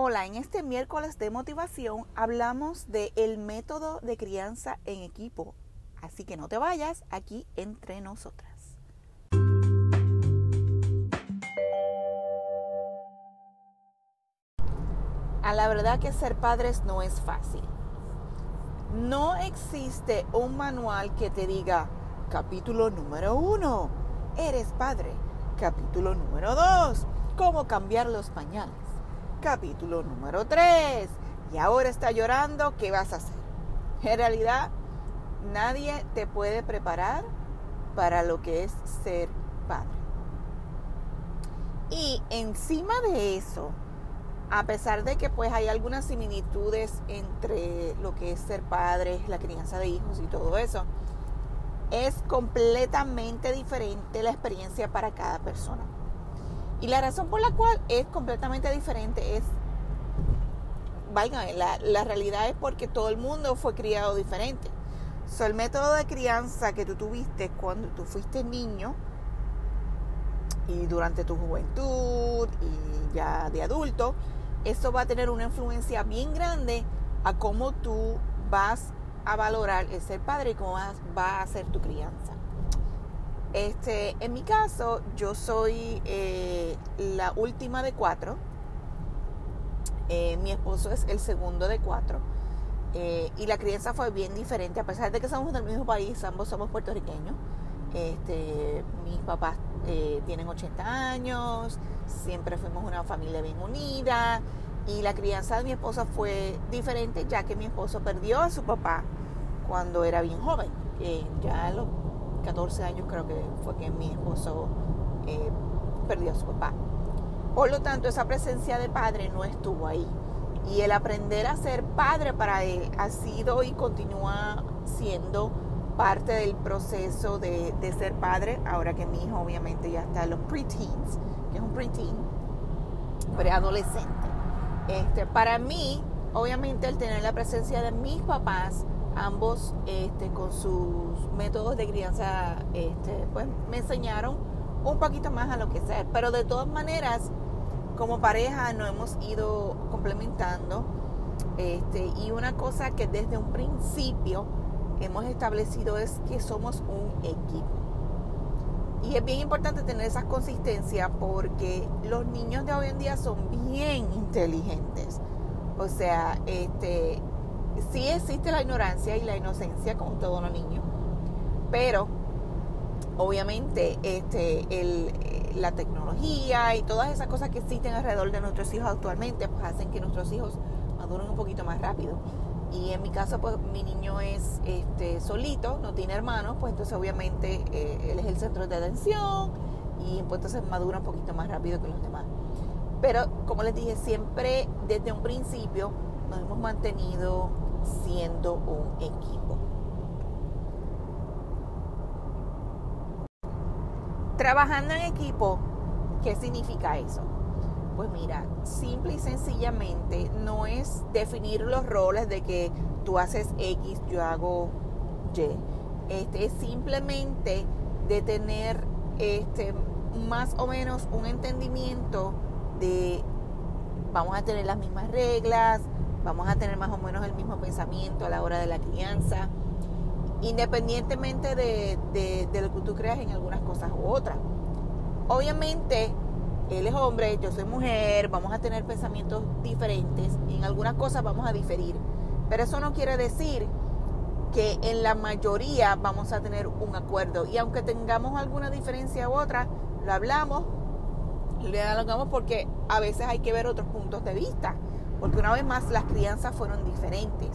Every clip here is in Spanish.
Hola, en este miércoles de motivación hablamos de el método de crianza en equipo. Así que no te vayas aquí entre nosotras. A la verdad que ser padres no es fácil. No existe un manual que te diga capítulo número uno, eres padre. Capítulo número dos, cómo cambiar los pañales capítulo número 3. Y ahora está llorando, ¿qué vas a hacer? En realidad, nadie te puede preparar para lo que es ser padre. Y encima de eso, a pesar de que pues hay algunas similitudes entre lo que es ser padre, la crianza de hijos y todo eso, es completamente diferente la experiencia para cada persona. Y la razón por la cual es completamente diferente es, vaya, la, realidad es porque todo el mundo fue criado diferente. So, el método de crianza que tú tuviste cuando tú fuiste niño y durante tu juventud y ya de adulto, eso va a tener una influencia bien grande a cómo tú vas a valorar el ser padre y cómo va a ser tu crianza. Este, en mi caso, yo soy eh, la última de cuatro. Eh, mi esposo es el segundo de cuatro. Eh, y la crianza fue bien diferente, a pesar de que somos del mismo país, ambos somos puertorriqueños. Este, mis papás tienen 80 años, siempre fuimos una familia bien unida. Y la crianza de mi esposa fue diferente, ya que mi esposo perdió a su papá cuando era bien joven. ya los 14 años creo que fue que mi esposo eh, perdió a su papá. Por lo tanto, esa presencia de padre no estuvo ahí. Y el aprender a ser padre para él ha sido y continúa siendo parte del proceso de, ser padre, ahora que mi hijo obviamente ya está en los preteens, que es un preteen, preadolescente. Este, para mí, obviamente, el tener la presencia de mis papás ambos este, con sus métodos de crianza, este, pues me enseñaron un poquito más a lo que ser. Pero de todas maneras, como pareja nos hemos ido complementando. Este, y una cosa que desde un principio hemos establecido es que somos un equipo. Y es bien importante tener esa consistencia porque los niños de hoy en día son bien inteligentes. O sea, este, sí existe la ignorancia y la inocencia como todos los niños, pero obviamente este, eh, la tecnología y todas esas cosas que existen alrededor de nuestros hijos actualmente pues hacen que nuestros hijos maduren un poquito más rápido. Y en mi caso, pues mi niño es este, solito, no tiene hermanos, pues entonces obviamente eh, él es el centro de atención y pues entonces madura un poquito más rápido que los demás. Pero como les dije, siempre desde un principio nos hemos mantenido siendo un equipo. Trabajando en equipo, ¿qué significa eso? Pues mira, simple y sencillamente no es definir los roles de que tú haces X, yo hago Y. Este es simplemente de tener este más o menos un entendimiento de vamos a tener las mismas reglas, vamos a tener más o menos el mismo pensamiento a la hora de la crianza, independientemente de, lo que tú creas en algunas cosas u otras. Obviamente, él es hombre, yo soy mujer, vamos a tener pensamientos diferentes en algunas cosas vamos a diferir. Pero eso no quiere decir que en la mayoría vamos a tener un acuerdo. Y aunque tengamos alguna diferencia u otra, lo hablamos, le dialogamos porque a veces hay que ver otros puntos de vista porque una vez más las crianzas fueron diferentes.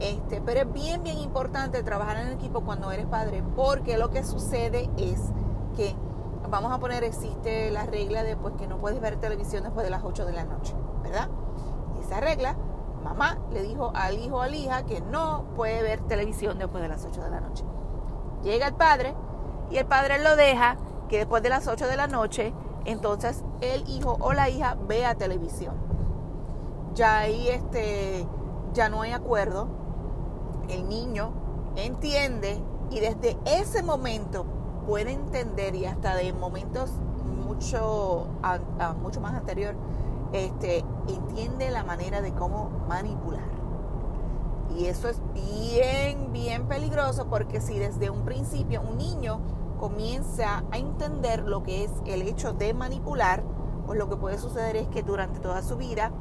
Este, pero es bien, bien importante trabajar en equipo cuando eres padre, porque lo que sucede es que, vamos a poner, existe la regla de pues, que no puedes ver televisión después de las 8 de la noche, ¿verdad? Y esa regla, mamá le dijo al hijo o a la hija que no puede ver televisión después de las 8 de la noche. Llega el padre y el padre lo deja que después de las 8 de la noche, entonces el hijo o la hija vea televisión ya ahí este, ya no hay acuerdo, el niño entiende y desde ese momento puede entender y hasta de momentos mucho, mucho más anterior, este, entiende la manera de cómo manipular. Y eso es bien, bien peligroso porque si desde un principio un niño comienza a entender lo que es el hecho de manipular, pues lo que puede suceder es que durante toda su vida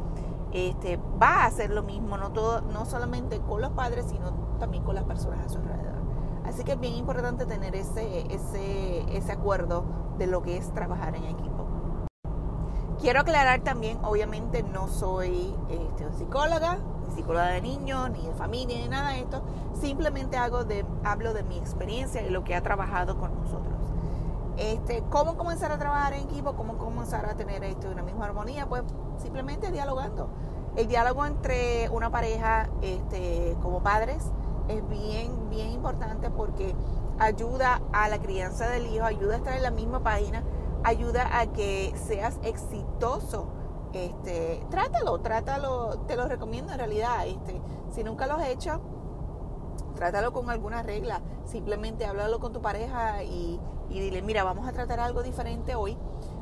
este, va a hacer lo mismo, no, todo, no solamente con los padres, sino también con las personas a su alrededor. Así que es bien importante tener ese, ese, ese acuerdo de lo que es trabajar en equipo. Quiero aclarar también, obviamente no soy este, psicóloga, ni psicóloga de niños, ni de familia, ni nada de esto. Simplemente hago de, hablo de mi experiencia y lo que ha trabajado con nosotros. Este, ¿Cómo comenzar a trabajar en equipo? ¿Cómo comenzar a tener una misma armonía? Pues simplemente dialogando. El diálogo entre una pareja este, como padres es bien, bien importante porque ayuda a la crianza del hijo, ayuda a estar en la misma página, ayuda a que seas exitoso. Este, trátalo, trátalo, te lo recomiendo en realidad. Este, si nunca lo has hecho, trátalo con alguna regla. Simplemente háblalo con tu pareja y, y dile, mira, vamos a tratar algo diferente hoy.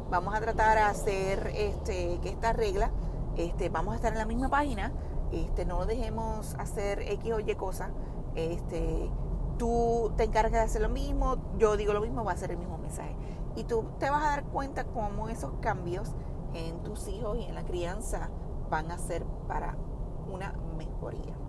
Vamos a tratar a hacer este, que esta regla, este, vamos a estar en la misma página. Este, no dejemos hacer X o Y cosas. Este, tú te encargas de hacer lo mismo, yo digo lo mismo, va a ser el mismo mensaje. Y tú te vas a dar cuenta cómo esos cambios en tus hijos y en la crianza van a ser para una mejoría.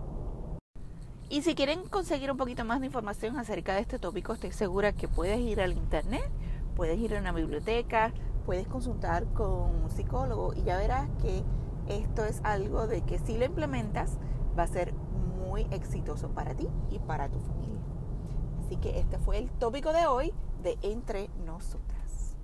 Y si quieren conseguir un poquito más de información acerca de este tópico, estoy segura que puedes ir al internet, puedes ir a una biblioteca, puedes consultar con un psicólogo y ya verás que esto es algo de que si lo implementas va a ser muy exitoso para ti y para tu familia. Así que este fue el tópico de hoy de Entre Nosotras.